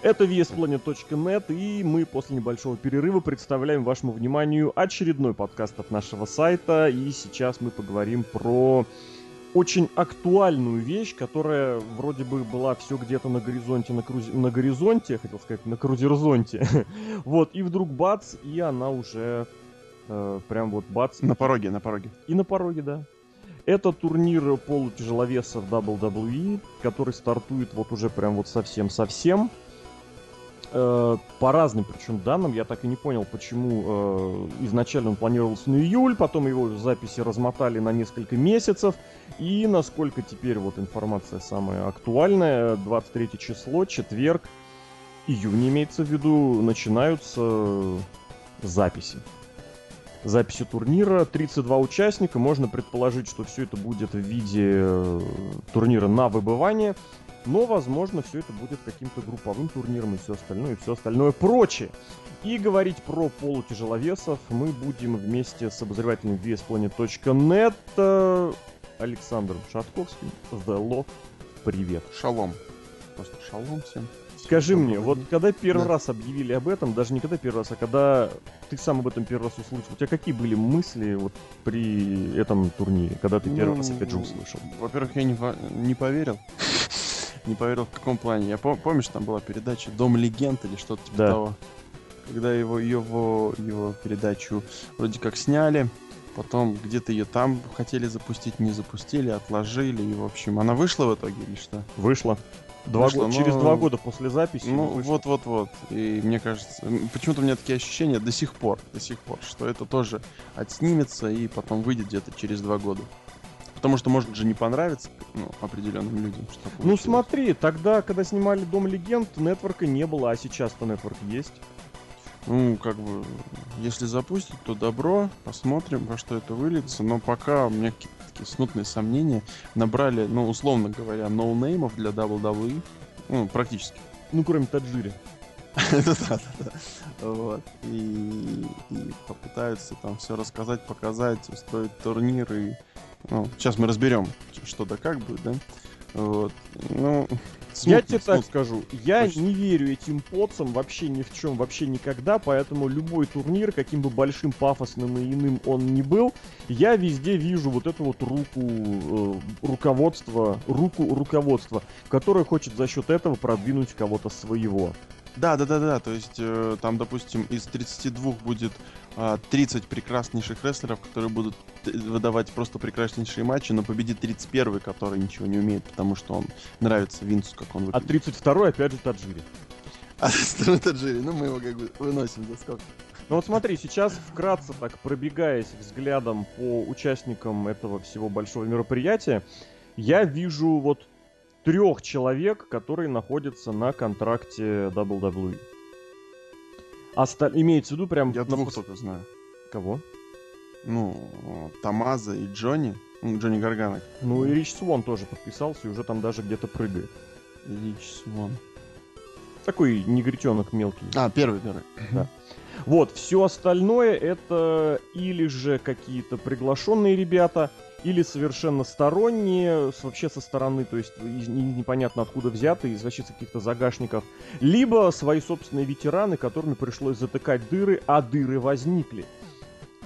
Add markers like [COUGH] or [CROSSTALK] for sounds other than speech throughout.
Это VSPlanet.net, и мы после небольшого перерыва представляем вашему вниманию очередной подкаст от нашего сайта. И сейчас мы поговорим про очень актуальную вещь, которая вроде бы была все где-то на горизонте, на, крузи... на горизонте, хотел сказать, на крузерзонте. [LAUGHS] вот, и вдруг бац, и она уже э, прям вот бац. На пороге, на пороге. И на пороге, да. Это турнир полутяжеловесов WWE, который стартует вот уже прям вот совсем-совсем. Э, по разным причем данным, я так и не понял, почему э, изначально он планировался на июль, потом его записи размотали на несколько месяцев, и насколько теперь вот информация самая актуальная, 23 число, четверг, июня имеется в виду, начинаются записи. Записи турнира, 32 участника, можно предположить, что все это будет в виде э, турнира на выбывание, но, возможно, все это будет каким-то групповым турниром и все остальное, и все остальное прочее. И говорить про полутяжеловесов мы будем вместе с обозревателем VSPlanet.net э, Александром Шатковским. Здоров, привет. Шалом. Просто шалом всем. Скажи мне, вот когда первый да. раз объявили об этом, даже не когда первый раз, а когда ты сам об этом первый раз услышал, у тебя какие были мысли вот при этом турнире, когда ты первый ну, раз опять же услышал? Во-первых, я не, не поверил. Не поверил в каком плане. Я пом- помнишь, там была передача Дом легенд или что-то типа да. того. Когда его, его, его передачу вроде как сняли, потом где-то ее там хотели запустить, не запустили, отложили, и в общем, она вышла в итоге или что? Вышла. Два вышло, года, но... Через два года после записи. Ну, вот-вот-вот. И мне кажется, почему-то у меня такие ощущения до сих пор, до сих пор, что это тоже отснимется и потом выйдет где-то через два года. Потому что может же не понравиться ну, определенным людям. Что ну смотри, тогда, когда снимали Дом легенд, нетворка не было, а сейчас-то нетворк есть. Ну, как бы, если запустить, то добро, посмотрим, во что это выльется. Но пока у меня какие-то такие смутные сомнения. Набрали, ну, условно говоря, ноунеймов для WWE. Ну, практически. Ну, кроме Таджири. [LAUGHS] Да, да, да. Вот. И, и попытаются там все рассказать, показать, устроить турниры. Ну, сейчас мы разберем, что да как будет, да. Вот. Ну, Смутно, я тебе смутно. так скажу, я Очень... не верю этим поцам вообще ни в чем, вообще никогда, поэтому любой турнир, каким бы большим, пафосным и иным он ни был, я везде вижу вот эту вот руку э, руководства, руку руководства, которое хочет за счет этого продвинуть кого-то своего. Да, да, да, да. То есть э, там, допустим, из 32 будет э, 30 прекраснейших рестлеров, которые будут выдавать просто прекраснейшие матчи, но победит 31 который ничего не умеет, потому что он нравится Винсу, как он выглядит. А 32 опять же Таджири. [LAUGHS] А 32 Таджири, ну мы его как бы выносим за сколько. Ну вот смотри, сейчас вкратце так пробегаясь взглядом по участникам этого всего большого мероприятия, я вижу вот трех человек, которые находятся на контракте WWE. Оста... Имеется в виду прям... Я на... двух только знаю. Кого? Ну, Тамаза и Джонни. Ну, Джонни Гаргана. Ну и Рич Свон тоже подписался и уже там даже где-то прыгает. Рич Свон. Такой негритенок мелкий. А, первый, первый. Да. Вот, все остальное это или же какие-то приглашенные ребята, или совершенно сторонние, вообще со стороны, то есть непонятно откуда взятые, из вообще каких-то загашников, либо свои собственные ветераны, которыми пришлось затыкать дыры, а дыры возникли.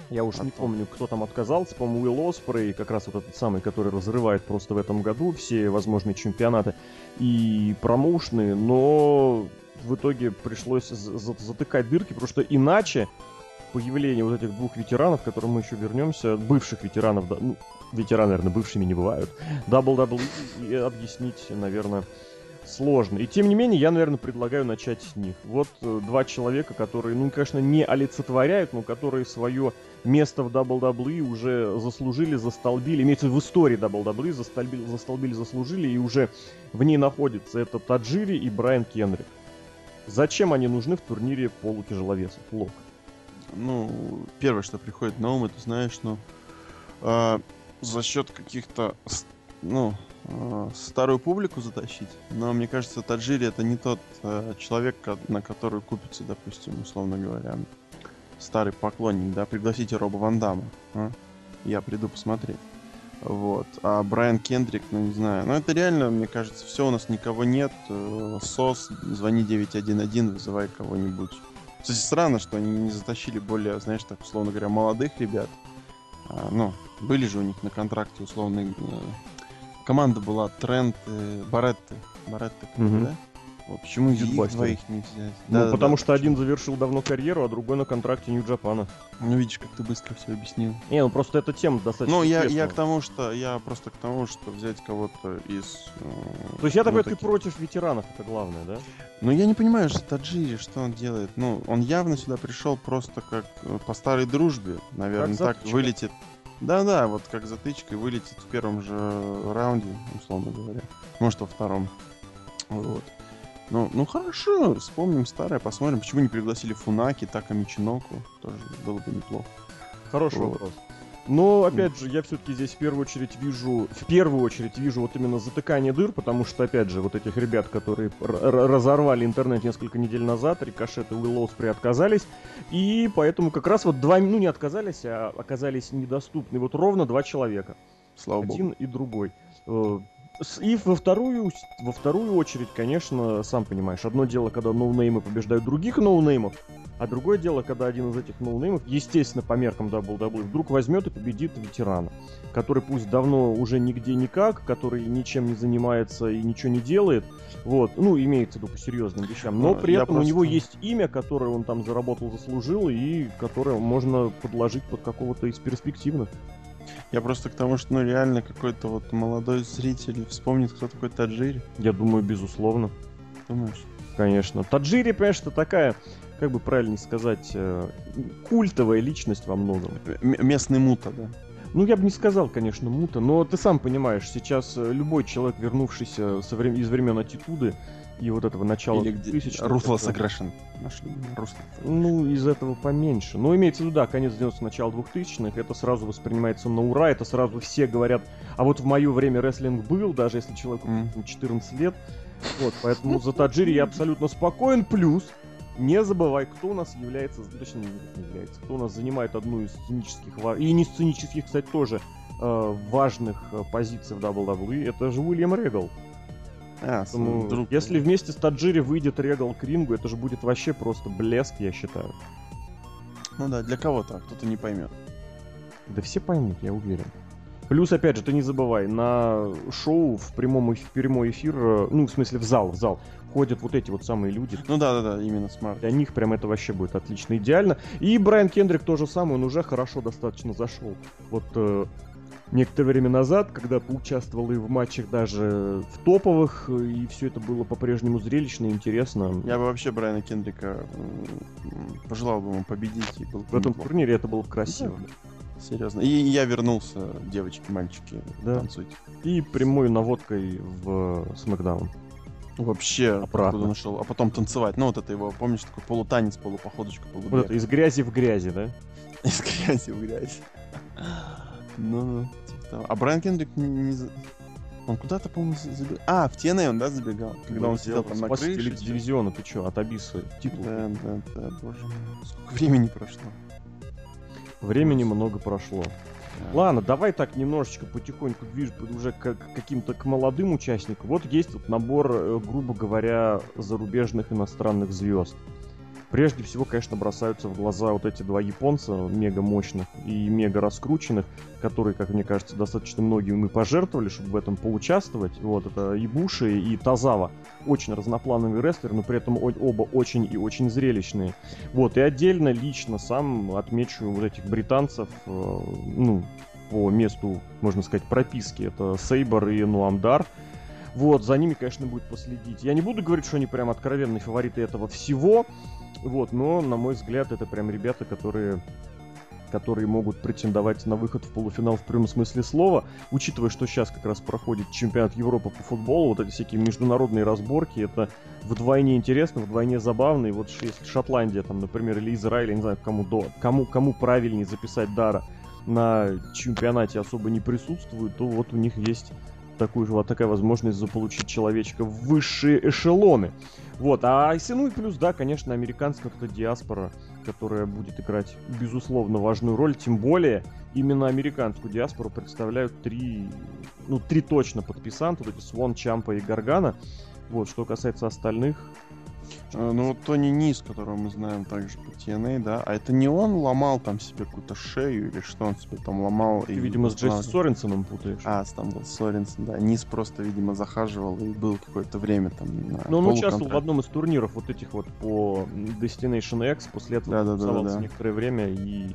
Я уж не помню, кто там отказался, по-моему, Уилл Оспрей, как раз вот этот самый, который разрывает просто в этом году все возможные чемпионаты и промоушны, но в итоге пришлось затыкать дырки, потому что иначе появление вот этих двух ветеранов, к которым мы еще вернемся, бывших ветеранов, да, ну, ветераны, наверное, бывшими не бывают, WWE объяснить, наверное, сложно. И тем не менее, я, наверное, предлагаю начать с них. Вот э, два человека, которые, ну, конечно, не олицетворяют, но которые свое место в WWE уже заслужили, застолбили, имеется в истории WWE, застолбили, застолбили, заслужили и уже в ней находятся. Это Таджири и Брайан Кенрик. Зачем они нужны в турнире полутяжеловесов? Лок ну, первое, что приходит на ум, это, знаешь, ну, э, за счет каких-то, ну, э, старую публику затащить. Но мне кажется, Таджири это не тот э, человек, на который купится, допустим, условно говоря, старый поклонник, да, пригласите Роба Ван Дамма, а? я приду посмотреть. Вот. А Брайан Кендрик, ну не знаю. Ну это реально, мне кажется, все, у нас никого нет. Э, СОС, звони 911, вызывай кого-нибудь. Кстати, странно, что они не затащили более, знаешь, так, условно говоря, молодых ребят. Ну, были же у них на контракте условно. Э, команда была Трент, э, Баретты. Баретты, да? Вот, почему их Юдбастер. двоих не взять? Ну, Да-да-да, потому что один почему? завершил давно карьеру, а другой на контракте Нью-Джапана. Ну, видишь, как ты быстро все объяснил. Не, ну просто эта тема достаточно Ну, я, я к тому, что я просто к тому, что взять кого-то из. э, То есть я ну, такой, ты таких- против ветеранов, это главное, да? Ну, я не понимаю, что Таджири, что он делает. Ну, он явно сюда пришел просто как э, по старой дружбе. Наверное, Как так вылетит. Да-да, вот как затычкой вылетит в первом же раунде, условно говоря. Может, во втором. Вот. Ну, ну хорошо, вспомним старое, посмотрим, почему не пригласили Фунаки, Така Мичиноку. Тоже было бы неплохо. Хороший Вот. вопрос. Но, опять же, я все-таки здесь в первую очередь вижу, в первую очередь вижу вот именно затыкание дыр, потому что, опять же, вот этих ребят, которые разорвали интернет несколько недель назад, Рикошет и Уилл Оспри отказались, и поэтому как раз вот два, ну не отказались, а оказались недоступны вот ровно два человека. Слава богу. Один и другой. И во вторую, во вторую очередь, конечно, сам понимаешь, одно дело, когда ноунеймы побеждают других ноунеймов, а другое дело, когда один из этих ноунеймов, естественно, по меркам WWE, вдруг возьмет и победит ветерана, который пусть давно уже нигде никак, который ничем не занимается и ничего не делает, вот, ну, имеется в виду по серьезным вещам, но Ну, при я этом у него просто- есть имя, которое он там заработал, заслужил, и которое можно подложить под какого-то из перспективных. Я просто к тому, что ну реально какой-то вот молодой зритель вспомнит, кто такой Таджири. Я думаю, безусловно. Думаешь? Конечно. Таджири, понимаешь, это такая, как бы правильно сказать, э, культовая личность во многом. М- местный мута, да. Ну, я бы не сказал, конечно, мута, но ты сам понимаешь, сейчас э, любой человек, вернувшийся со времен, из времен Аттитуды и вот этого начала 2000-х, русло это- Саграшин. Нашли русло. Ну, из этого поменьше. Но имеется в виду, да, конец 90-х, начало 2000-х, это сразу воспринимается на ура, это сразу все говорят, а вот в мое время рестлинг был, даже если человеку там, 14 лет. Вот, поэтому за Таджири я абсолютно спокоен. Плюс, не забывай, кто у нас является, точнее, не является, кто у нас занимает одну из сценических, и не сценических, кстати, тоже э, важных э, позиций в WWE, это же Уильям Регал. А, Поэтому, друг. если вместе с Таджири выйдет Регал к рингу, это же будет вообще просто блеск, я считаю. Ну да, для кого-то, а кто-то не поймет. Да все поймут, я уверен. Плюс, опять же, ты не забывай, на шоу в прямом эф- прямой эфир, э, ну, в смысле, в зал, в зал, ходят вот эти вот самые люди. Ну да, да, да, именно smart. Для них прям это вообще будет отлично, идеально. И Брайан Кендрик то же самое, он уже хорошо достаточно зашел. Вот э, некоторое время назад, когда поучаствовал и в матчах даже в топовых, и все это было по-прежнему зрелищно и интересно. Я бы вообще Брайана Кендрика пожелал бы ему победить. И был В этом неплохо. турнире это было красиво. Серьезно. И я вернулся, девочки, мальчики, Да. танцуйте. И прямой наводкой в Смакдаун. Вообще, откуда нашел. А потом танцевать. Ну, вот это его, помнишь, такой полутанец, полупоходочка, Вот полубег. это из грязи в грязи, да? Из грязи в грязь. Ну, типа того. А Брайан Кендрик не, не за- Он куда-то, по-моему, за- забегал. А, в TNA он, да, забегал? Когда он сидел там на крыше. Чё- дивизиона, ты чё, от Абиса титул. Да, да, да, боже мой. Сколько времени прошло. Времени много прошло. Ладно, давай так немножечко потихоньку движ уже к к каким-то к молодым участникам. Вот есть вот набор, э, грубо говоря, зарубежных иностранных звезд. Прежде всего, конечно, бросаются в глаза вот эти два японца, мега мощных и мега раскрученных, которые, как мне кажется, достаточно многие мы пожертвовали, чтобы в этом поучаствовать. Вот, это Ибуши и Тазава. Очень разноплановые рестлеры, но при этом оба очень и очень зрелищные. Вот, и отдельно лично сам отмечу вот этих британцев, э, ну, по месту, можно сказать, прописки. Это Сейбор и Нуамдар. Вот, за ними, конечно, будет последить. Я не буду говорить, что они прям откровенные фавориты этого всего, вот, но, на мой взгляд, это прям ребята, которые которые могут претендовать на выход в полуфинал в прямом смысле слова, учитывая, что сейчас как раз проходит чемпионат Европы по футболу, вот эти всякие международные разборки, это вдвойне интересно, вдвойне забавно, и вот если Шотландия, там, например, или Израиль, я не знаю, кому, до, кому, кому правильнее записать Дара, на чемпионате особо не присутствует, то вот у них есть такую же, вот такая возможность заполучить человечка в высшие эшелоны. Вот, а ну и плюс, да, конечно, американская вот эта диаспора, которая будет играть, безусловно, важную роль, тем более именно американскую диаспору представляют три, ну, три точно подписанта, вот эти Свон, Чампа и Гаргана. Вот, что касается остальных, ну, вот Тони Низ, которого мы знаем также по TNA, да, а это не он ломал там себе какую-то шею или что он себе там ломал? Ты, и видимо, с Джесси Соренсоном путаешь. А, там был Соренсон, да. Низ просто, видимо, захаживал и был какое-то время там на Ну, он участвовал в одном из турниров вот этих вот по Destination X, после этого да, да, да, да. некоторое время и...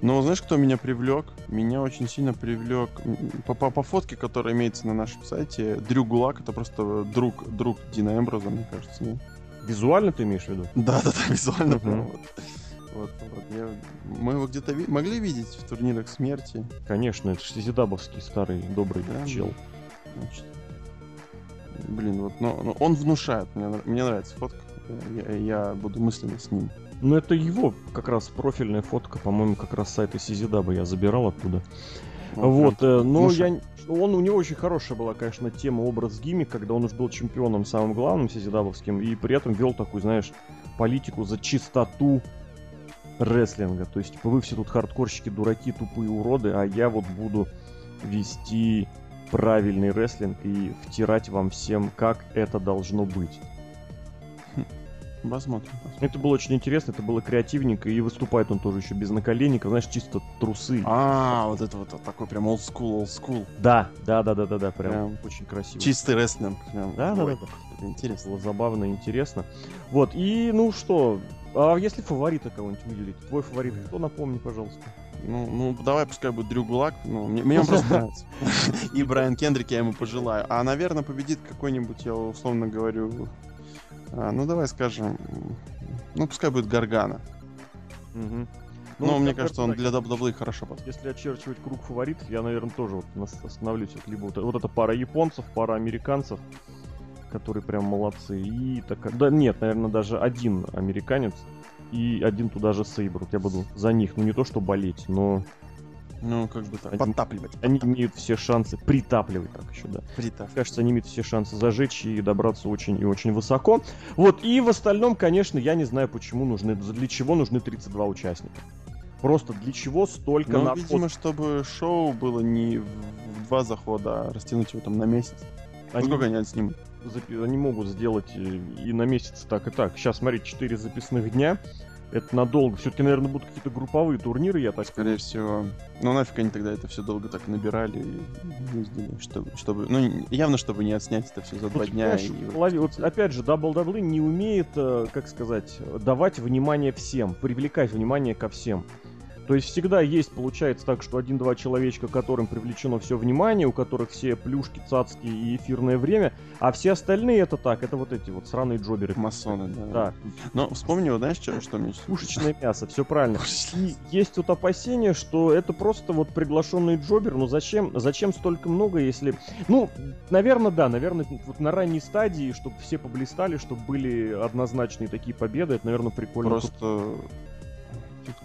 Но знаешь, кто меня привлек? Меня очень сильно привлек по, по, по фотке, которая имеется на нашем сайте. Дрю Гулак, это просто друг, друг Дина Эмброза, мне кажется. Нет? Визуально ты имеешь в виду? Да, да, да, визуально uh-huh. прям вот. Вот, вот. Я... Мы его где-то ви... могли видеть в турнирах смерти. Конечно, это Шизидабовский старый добрый да, чел. Значит. Блин, вот, но, но он внушает. Мне, мне нравится фотка. Я, я буду мысленно с ним. Ну, это его как раз профильная фотка, по-моему, как раз с сайта Сизидаба я забирал оттуда. Вот, вот э, но я, он, у него очень хорошая была, конечно, тема, образ гиммик, когда он уж был чемпионом самым главным сизидабовским, и при этом вел такую, знаешь, политику за чистоту рестлинга. То есть, типа, вы все тут хардкорщики, дураки, тупые уроды, а я вот буду вести правильный рестлинг и втирать вам всем, как это должно быть. Посмотрим, Это было очень интересно, это было креативненько, и выступает он тоже еще без наколенников, знаешь, чисто трусы. А, вот это вот, такой прям old school, old school. Да, да, да, да, да, да, прям, прям очень красиво. Чистый рестлинг. Прям. Да, да, да, да. Интересно. Было забавно интересно. Вот, и ну что, а если фаворита кого-нибудь выделить? Твой фаворит кто, напомни, пожалуйста. Ну, ну, давай, пускай будет Дрю Гулак. Ну, мне, мне он [LAUGHS] просто нравится. [LAUGHS] И Брайан Кендрик я ему пожелаю. А, наверное, победит какой-нибудь, я условно говорю, ну, давай скажем, ну, пускай будет Гаргана. Угу. Ну, Но мне кажется, он для WWE хорошо подходит. Если очерчивать круг фаворитов, я, наверное, тоже вот остановлюсь. Вот, либо вот, вот эта пара японцев, пара американцев, которые прям молодцы. И так, да нет, наверное, даже один американец и один туда же Сейбр. Вот я буду за них, ну не то что болеть, но ну, как бы так, они, подтапливать. Они имеют все шансы, притапливать так еще, да. Притапливать. Кажется, они имеют все шансы зажечь и добраться очень и очень высоко. Вот, и в остальном, конечно, я не знаю, почему нужны, для чего нужны 32 участника. Просто для чего столько ну, на видимо, чтобы шоу было не в два захода, а растянуть его там на месяц. Они... Сколько они снимут? Они могут сделать и на месяц так и так. Сейчас, смотри, 4 записных дня это надолго. Все-таки, наверное, будут какие-то групповые турниры, я так Скорее всего. Ну, нафиг они тогда это все долго так набирали и ездили, чтобы, чтобы... Ну, явно, чтобы не отснять это все за два дня. И... Лови... Вот, опять же, WWE не умеет, э, как сказать, давать внимание всем, привлекать внимание ко всем. То есть всегда есть, получается так, что один-два человечка, которым привлечено все внимание, у которых все плюшки, цацки и эфирное время, а все остальные это так, это вот эти вот сраные джоберы. Масоны, да. Да. Но вспомни, вот знаешь, что, что мне... [LAUGHS] Пушечное мясо, все правильно. И есть вот опасение, что это просто вот приглашенный джобер, но зачем, зачем столько много, если... Ну, наверное, да, наверное, вот на ранней стадии, чтобы все поблистали, чтобы были однозначные такие победы, это, наверное, прикольно. Просто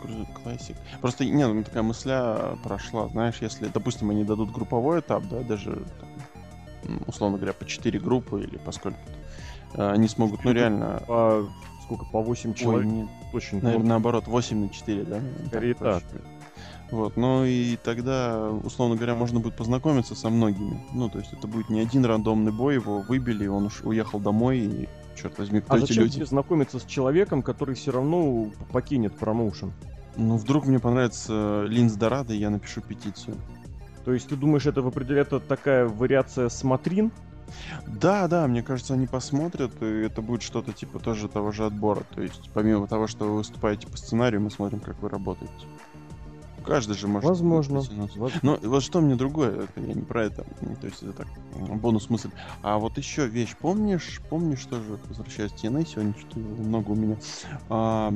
Тут классик. Просто, не, ну такая мысля прошла, знаешь, если, допустим, они дадут групповой этап, да, даже, там, условно говоря, по 4 группы или по сколько э, они смогут, ну, реально... По, сколько, по 8 человек? Ой, нет, точно. Наверное, наоборот, 8 на 4, да? Скорее так. так. Вот, ну и тогда, условно говоря, можно будет познакомиться со многими. Ну, то есть это будет не один рандомный бой, его выбили, он уж уехал домой, и черт возьми, кто а эти зачем люди? тебе знакомиться с человеком, который все равно покинет промоушен? Ну, вдруг мне понравится Линз Дорадо, и я напишу петицию. То есть ты думаешь, это, это такая вариация смотрин? Да, да, мне кажется, они посмотрят, и это будет что-то типа тоже того же отбора. То есть, помимо того, что вы выступаете по сценарию, мы смотрим, как вы работаете. Каждый же может. Возможно. Но вот что мне другое, это я не про это. То есть это так, бонус мысль. А вот еще вещь, помнишь, помнишь тоже, возвращаясь к TNA, сегодня что много у меня. А,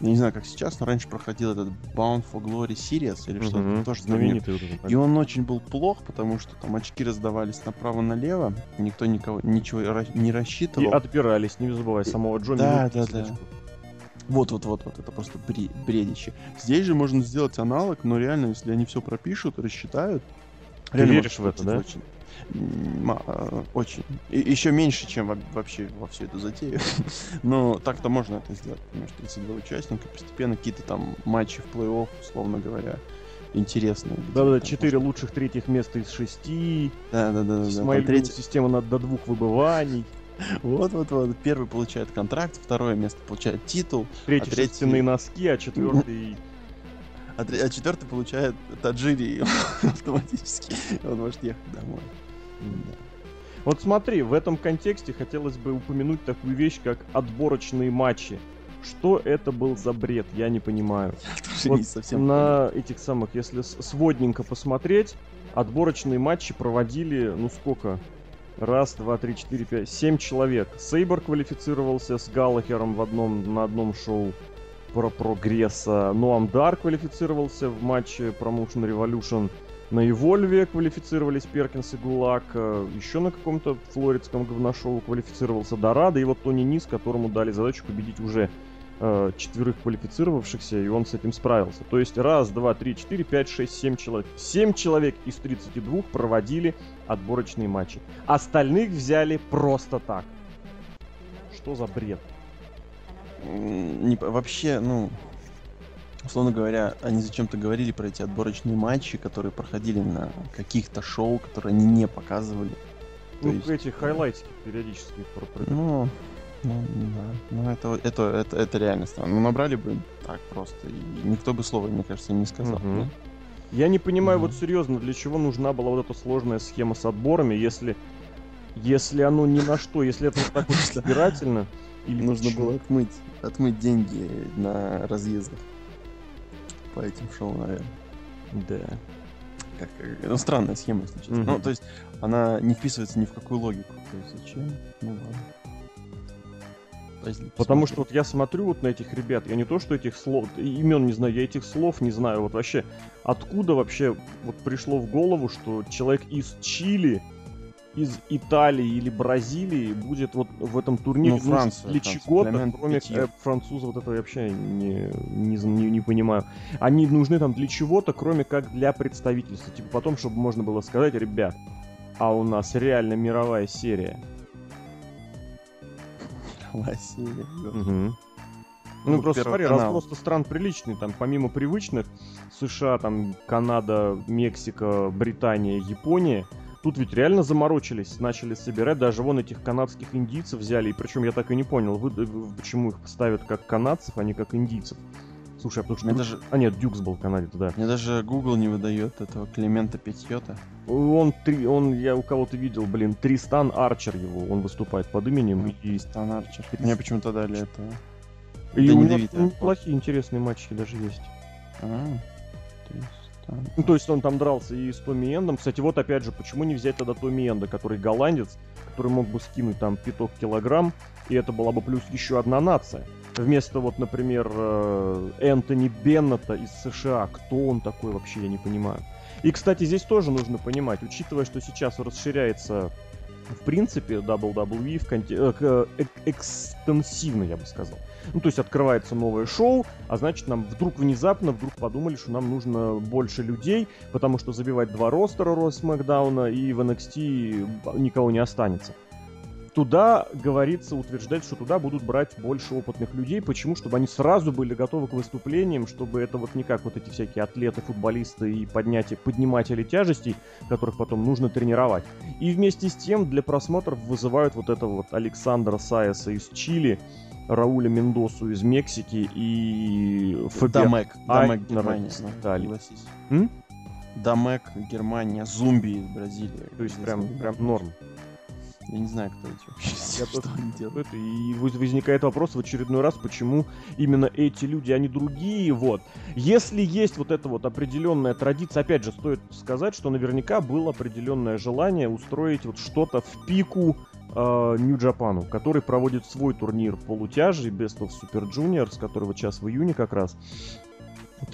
не знаю, как сейчас, но раньше проходил этот Bound for Glory Series или что-то mm-hmm. тоже знаменитый. И он очень был плох, потому что там очки раздавались направо-налево, никто никого ничего не рассчитывал. И отбирались, не забывай, самого Джо Да, да, да. Вот, вот, вот, вот, это просто бредище. Здесь же можно сделать аналог, но реально, если они все пропишут, рассчитают, Ты веришь в это, да? Очень. А, очень. И, еще меньше, чем вообще во всю эту затею. [LAUGHS] Но так-то можно это сделать, потому что 32 участника, постепенно какие-то там матчи в плей-офф, условно говоря, интересные. Да-да, четыре лучших третьих места из шести. Да-да-да. С моей третья система надо до двух выбываний. [LAUGHS] Вот-вот-вот. Первый получает контракт, второе место получает титул. Третий а третий... носки, а четвертый [LAUGHS] а, а четвертый получает таджири [LAUGHS] автоматически. Он может ехать домой. Да. Вот смотри, в этом контексте хотелось бы упомянуть такую вещь, как отборочные матчи. Что это был за бред, я не понимаю. Я вот не совсем на понимаю. этих самых, если сводненько посмотреть, отборочные матчи проводили, ну сколько? Раз, два, три, четыре, пять, семь человек. Сейбер квалифицировался с Галлахером в одном, на одном шоу про прогресса. Ноам Дар квалифицировался в матче Promotion Revolution. На Эвольве квалифицировались Перкинс и Гулак. Э, Еще на каком-то флоридском говношоу квалифицировался Дорадо. И вот Тони Низ, которому дали задачу победить уже э, четверых квалифицировавшихся, и он с этим справился. То есть раз, два, три, четыре, пять, шесть, семь человек. Семь человек из 32 проводили отборочные матчи. Остальных взяли просто так. Что за бред? Не, вообще, ну, условно говоря, они зачем-то говорили про эти отборочные матчи, которые проходили на каких-то шоу, которые они не показывали. Ну, есть... эти хайлайтики периодически про, про... Ну, ну, да. Ну, это, это, это, это реально странно. Ну, набрали бы так просто, и никто бы слова, мне кажется, не сказал. Угу. Я не понимаю, угу. вот серьезно, для чего нужна была вот эта сложная схема с отборами, если, если оно ни на что, если это вот так вот [LAUGHS] избирательно. Или нужно было отмыть, отмыть деньги на разъездах по этим шоу, наверное. Да. Как, ну, странная схема, если честно. Mm-hmm. Ну, то есть, она не вписывается ни в какую логику. То есть, зачем? Ну ладно. Потому что вот я смотрю вот на этих ребят, я не то, что этих слов, имен не знаю, я этих слов не знаю. Вот вообще, откуда вообще вот пришло в голову, что человек из Чили из Италии или Бразилии будет вот в этом турнире ну, Франция, для чего-то, кроме э, французов, вот это я вообще не, не, не, не понимаю. Они нужны там для чего-то, кроме как для представительства. Типа потом, чтобы можно было сказать, ребят, а у нас реально мировая серия. Серия. Угу. Ну, ну просто смотри, канал. раз просто стран приличный, там помимо привычных США, там Канада, Мексика, Британия, Япония, Тут ведь реально заморочились, начали собирать, даже вон этих канадских индийцев взяли, и причем я так и не понял, вы, почему их ставят как канадцев, а не как индийцев. Слушай, а потому что... Мне даже... А нет, Дюкс был канадец, да. Мне даже Google не выдает этого Климента Петьета. Он, три, он, я у кого-то видел, блин, Тристан Арчер его, он выступает под именем. Тристан Арчер. Мне почему-то дали это... И у него неплохие, интересные матчи даже есть. А, ну, то есть он там дрался и с Томми Эндом. Кстати, вот опять же, почему не взять тогда Томми Энда, который голландец, который мог бы скинуть там пяток килограмм, и это была бы плюс еще одна нация. Вместо вот, например, э, Энтони Беннета из США. Кто он такой вообще, я не понимаю. И, кстати, здесь тоже нужно понимать, учитывая, что сейчас расширяется в принципе WWE в конте... э, э, экстенсивно, я бы сказал. Ну, то есть открывается новое шоу, а значит, нам вдруг внезапно вдруг подумали, что нам нужно больше людей, потому что забивать два ростера Рос Макдауна и в NXT никого не останется. Туда, говорится, утверждать, что туда будут брать больше опытных людей. Почему? Чтобы они сразу были готовы к выступлениям, чтобы это вот не как вот эти всякие атлеты, футболисты и поднятие, подниматели тяжестей, которых потом нужно тренировать. И вместе с тем для просмотров вызывают вот этого вот Александра Саяса из Чили, Рауля Мендосу из Мексики и Фабиан Дамек, Дамек Германия, согласись. Дамек, Германия, Зумби из Бразилии. То есть прям, прям норм. Я не знаю, кто эти вообще. Я [LAUGHS] что они делают. И возникает вопрос в очередной раз, почему именно эти люди, а не другие. Вот. Если есть вот эта вот определенная традиция, опять же, стоит сказать, что наверняка было определенное желание устроить вот что-то в пику Нью-Джапану, который проводит свой турнир полутяжей Best of Super Juniors, который вот сейчас в июне как раз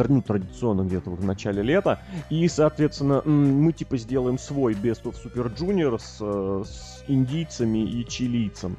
ну, традиционно где-то в начале лета. И, соответственно, мы типа сделаем свой Best of Super Juniors с, э, с индийцами и чилийцем.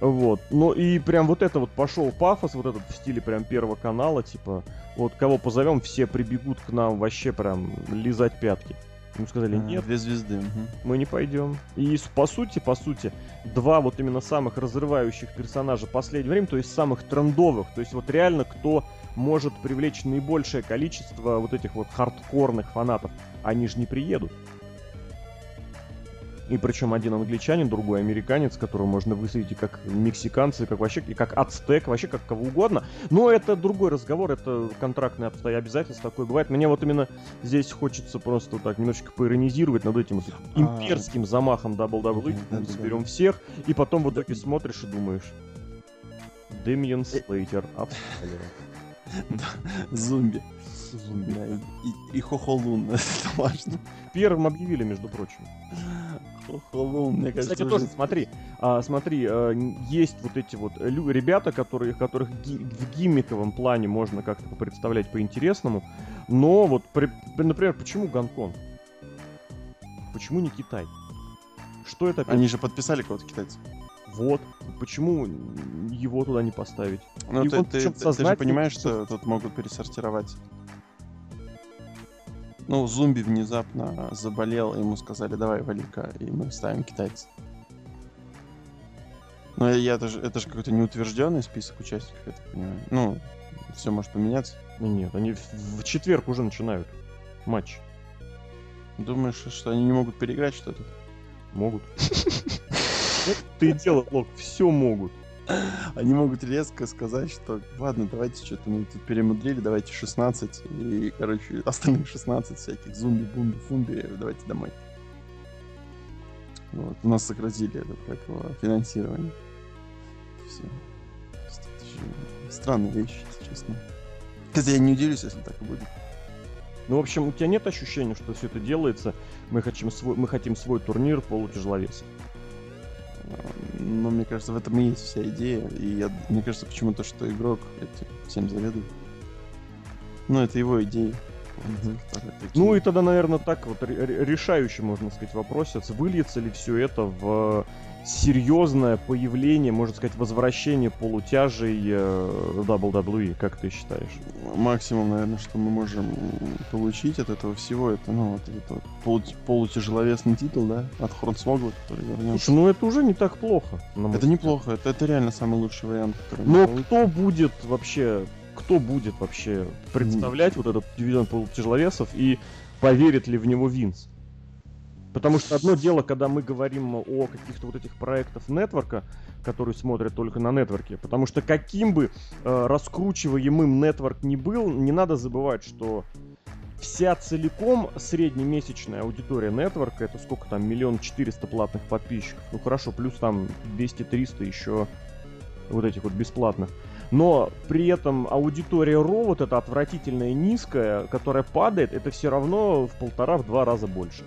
Вот. Ну и прям вот это вот пошел пафос, вот этот в стиле прям первого канала, типа, вот кого позовем, все прибегут к нам вообще прям лизать пятки. Мы сказали, нет. Две звезды. Угу. Мы не пойдем. И по сути, по сути, два вот именно самых разрывающих персонажа последнего времени, то есть самых трендовых, то есть вот реально кто может привлечь наибольшее количество вот этих вот хардкорных фанатов, они же не приедут. И причем один англичанин, другой американец, которого можно высадить и как мексиканцы, как вообще, и как ацтек, вообще как кого угодно. Но это другой разговор, это контрактные обстоятельства, такое бывает. Мне вот именно здесь хочется просто так немножечко поиронизировать над этим а. имперским замахом WWE, мы заберем всех, и потом в итоге смотришь и думаешь, Дэмиен Слейтер, Да, зомби. Зомби. Да, и, и Хохолун, [LAUGHS] это важно. Первым объявили, между прочим. Хохолун, мне кажется. Кстати, тоже смотри, а, смотри, а, есть вот эти вот ребята, которые, которых ги в гиммиковом плане можно как-то представлять по-интересному, но вот, при, например, почему Гонконг? Почему не Китай? Что это? Опять? Они же подписали кого-то китайцев. Вот. Почему его туда не поставить? Ну, ты, ты, ты, ты же понимаешь, что тут могут пересортировать. Ну, зомби внезапно заболел, ему сказали, давай, вали-ка, и мы ставим китайца. Но я, это же, это же какой-то неутвержденный список участников, я так понимаю. Ну, все может поменяться. Ну нет, они в, в четверг уже начинают матч. Думаешь, что они не могут переиграть что-то? Могут. [LAUGHS] Ты дело, Лок, все могут. Они могут резко сказать, что ладно, давайте что-то мы тут перемудрили, давайте 16, и, короче, остальных 16 всяких зумби, бумби, фумби, давайте домой. Вот, у нас сократили это, как его, финансирование. Все. Странные вещи, если честно. Хотя я не удивлюсь, если так и будет. Ну, в общем, у тебя нет ощущения, что все это делается, мы хотим свой, мы хотим свой турнир полутяжеловесов? Но мне кажется, в этом и есть вся идея. И я, мне кажется, почему-то, что игрок этим всем заведует. Ну, это его идея. Угу. Ну и тогда, наверное, так вот решающий, можно сказать, вопрос, выльется ли все это в серьезное появление, можно сказать, возвращение полутяжей э, WWE, как ты считаешь? Максимум, наверное, что мы можем получить от этого всего, это, ну, вот вот полу полутяжеловесный титул, да, от Хорнсвогла, который вернется. Слушай, ну это уже не так плохо. Это неплохо, это, это реально самый лучший вариант, который... Но кто будет вообще, кто будет вообще представлять mm. вот этот дивизион полутяжеловесов и поверит ли в него Винс? Потому что одно дело, когда мы говорим о каких-то вот этих проектах нетворка, которые смотрят только на нетворке. Потому что каким бы э, раскручиваемым нетворк ни был, не надо забывать, что вся целиком среднемесячная аудитория нетворка, это сколько там, миллион четыреста платных подписчиков. Ну хорошо, плюс там 200-300 еще вот этих вот бесплатных. Но при этом аудитория Ро, вот эта отвратительная низкая, которая падает, это все равно в полтора-два раза больше.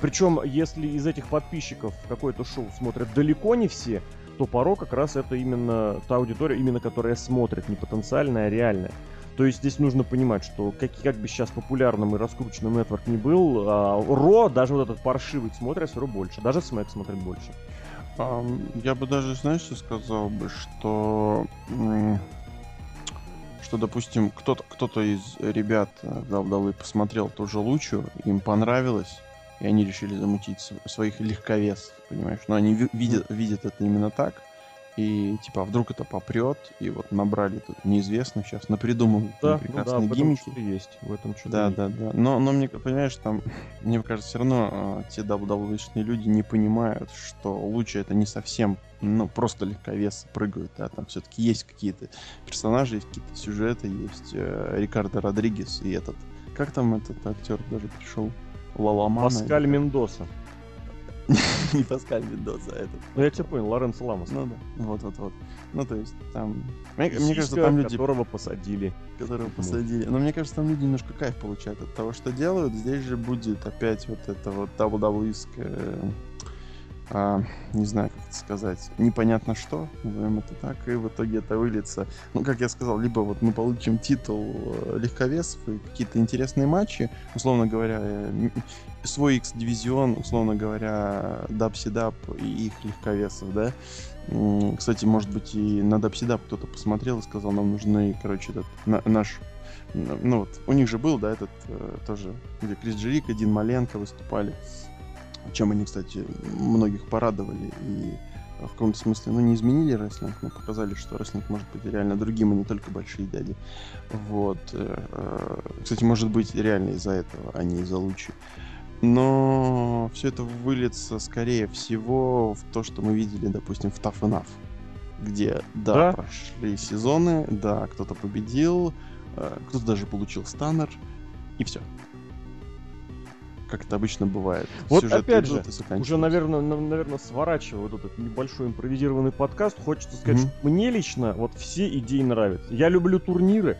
Причем, если из этих подписчиков какое-то шоу смотрят далеко не все, то порой как раз это именно та аудитория, именно которая смотрит, не потенциальная, а реальная. То есть здесь нужно понимать, что как, как бы сейчас популярным и раскрученным нетворк не был, а, Ро, даже вот этот паршивый смотрит все равно больше. Даже Смэк смотрит больше. Я бы даже, знаешь, что сказал бы, что что, допустим, кто-то кто из ребят в посмотрел тоже Лучу, им понравилось, и они решили замутить своих легковесов, понимаешь? Но они видят, видят это именно так, и типа, а вдруг это попрет, и вот набрали тут неизвестных сейчас, напридумывали да, прекрасные ну да, гиммики. есть, в этом что Да, да, да. Но, но мне, понимаешь, там, [LAUGHS] мне кажется, все равно э, те wwe люди не понимают, что лучше это не совсем, ну, просто легковесы прыгают, да, там все-таки есть какие-то персонажи, есть какие-то сюжеты, есть э, Рикардо Родригес и этот, как там этот актер даже пришел? Лаламана. Паскаль Мендоса. [LAUGHS] Не Паскаль Мендоса, этот. Ну я тебя понял, Лоренцо Ламос. Ну да, вот-вот-вот. Ну то есть там... Мне, мне кажется, там люди... Которого посадили. Которого посадили. Но мне кажется, там люди немножко кайф получают от того, что делают. Здесь же будет опять вот это вот WWE а, не знаю, как это сказать, непонятно что, назовем это так, и в итоге это выльется, ну, как я сказал, либо вот мы получим титул э, легковесов и какие-то интересные матчи, условно говоря, э, свой X-дивизион, условно говоря, дабсидап и их легковесов, да. Кстати, может быть, и на дабсидап кто-то посмотрел и сказал, нам нужны, короче, этот на, наш ну вот, у них же был, да, этот э, тоже, где Крис Джерик, Дин Маленко выступали, чем они, кстати, многих порадовали и в каком-то смысле, ну, не изменили рестлинг, но показали, что рестлинг может быть реально другим, а не только большие дяди. Вот. Э, э, кстати, может быть, реально из-за этого, а не из-за лучи. Но все это выльется, скорее всего, в то, что мы видели, допустим, в Tough Enough. Где, да, да? прошли сезоны, да, кто-то победил, э, кто-то даже получил станнер, и все как это обычно бывает. Вот Сюжет опять же, уже, наверное, наверное, сворачивая вот этот небольшой импровизированный подкаст, хочется сказать, mm-hmm. что мне лично вот все идеи нравятся. Я люблю турниры,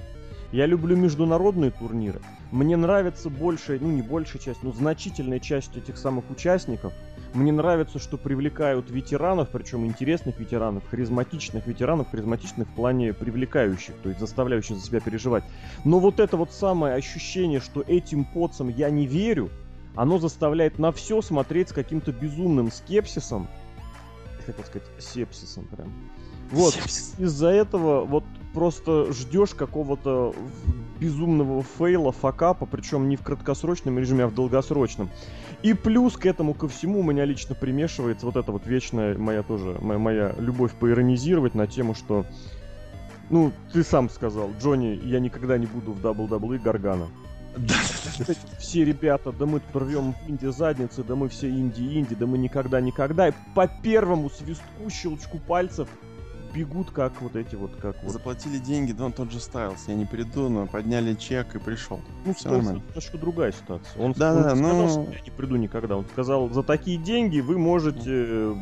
я люблю международные турниры. Мне нравится большая, ну не большая часть, но значительная часть этих самых участников. Мне нравится, что привлекают ветеранов, причем интересных ветеранов, харизматичных ветеранов, харизматичных в плане привлекающих, то есть заставляющих за себя переживать. Но вот это вот самое ощущение, что этим поцам я не верю, оно заставляет на все смотреть с каким-то безумным скепсисом. Хотел сказать, сепсисом прям. Вот, из-за этого вот просто ждешь какого-то безумного фейла, факапа, причем не в краткосрочном режиме, а в долгосрочном. И плюс к этому ко всему у меня лично примешивается вот эта вот вечная моя тоже, моя, моя любовь поиронизировать на тему, что ну, ты сам сказал, Джонни, я никогда не буду в WWE Гаргана. Все ребята, да мы рвем в инди задницы, да мы все инди-инди, да мы никогда-никогда. И по первому свистку, щелчку пальцев бегут как вот эти вот, как вот. Заплатили деньги, да он тот же Стайлс, я не приду, но подняли чек и пришел. Ну, все нормально. немножко другая ситуация. Он, да, он да, сказал, но... что я не приду никогда. Он сказал, за такие деньги вы можете,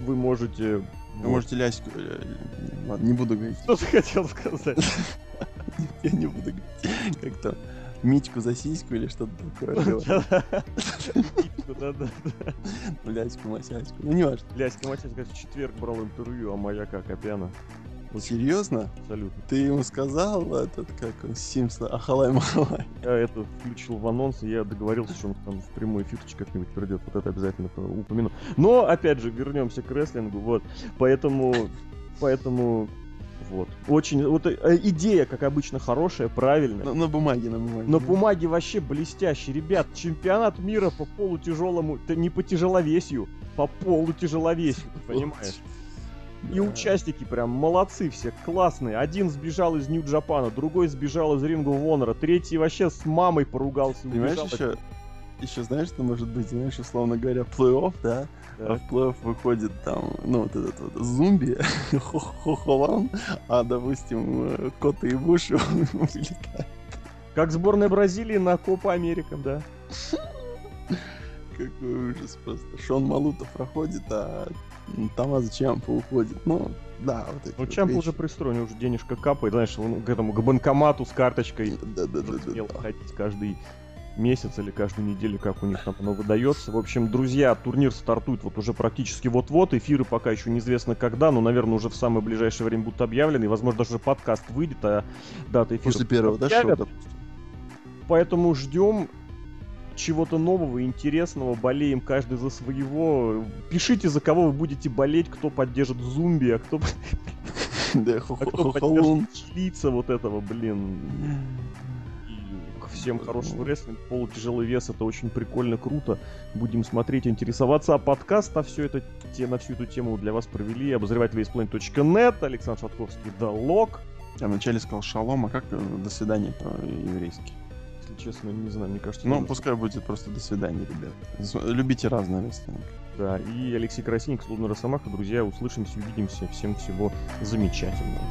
вы можете... Вы вот. можете ляську... Э, ладно, не буду говорить. Что ты хотел сказать? [LAUGHS] Я не буду говорить. Как то Митьку за сиську или что-то такое. Митьку, да-да. Ну, ляську, масяську. Ну, не важно. Ляська, масяська, в четверг брал интервью, а моя как, Копяна. Серьезно? Абсолютно. Ты ему сказал этот, как он, Симпсон, Ахалай Махалай? Я это включил в анонс, и я договорился, что он там в прямой эфирчик как-нибудь придет. Вот это обязательно упомяну. Но, опять же, вернемся к рестлингу, вот. Поэтому, поэтому вот. Очень. Вот э, идея, как обычно, хорошая, правильная. На, на бумаге, на бумаге. На бумаге вообще блестящий. Ребят, чемпионат мира по полутяжелому. Не по тяжеловесью, по полутяжеловесью, ты понимаешь? И участники прям молодцы все, классные. Один сбежал из Нью-Джапана, другой сбежал из Рингу Вонора, третий вообще с мамой поругался. Понимаешь, еще, еще знаешь, что может быть, знаешь, условно говоря, плей-офф, да? А в плей выходит там, ну, вот этот вот зомби, хохолан, а, допустим, Кота и Буши вылетает. Как сборная Бразилии на Копа Америкам, да? Какой ужас просто. Шон Малута проходит, а Тамаз Чампа уходит. Ну, да, вот эти Ну, вот Чампа уже пристроен, уже денежка капает, знаешь, он к этому, к банкомату с карточкой. Да, да, да, да. да. ходить каждый месяц или каждую неделю, как у них там оно выдается. В общем, друзья, турнир стартует вот уже практически вот-вот. Эфиры пока еще неизвестно когда, но, наверное, уже в самое ближайшее время будут объявлены. И, возможно, даже подкаст выйдет, а дата эфира... После первого, да, шоу, Поэтому ждем чего-то нового, интересного, болеем каждый за своего. Пишите, за кого вы будете болеть, кто поддержит зомби, а кто... [LAUGHS] Да, а кто поддержит лица вот этого, блин всем хорошего рестлинга, полутяжелый вес, это очень прикольно, круто. Будем смотреть, интересоваться. А подкаст на, все это, те, на всю эту тему для вас провели обозреватель вейсплейн.нет, Александр Шатковский, Далок. Я вначале сказал шалом, а как э, до свидания по-еврейски? Если честно, не знаю, мне кажется... Ну, пускай будет просто до свидания, ребят. Любите разное рестлинг. Да, и Алексей Красильник, Слудный Росомаха. Друзья, услышимся, увидимся. Всем всего замечательного.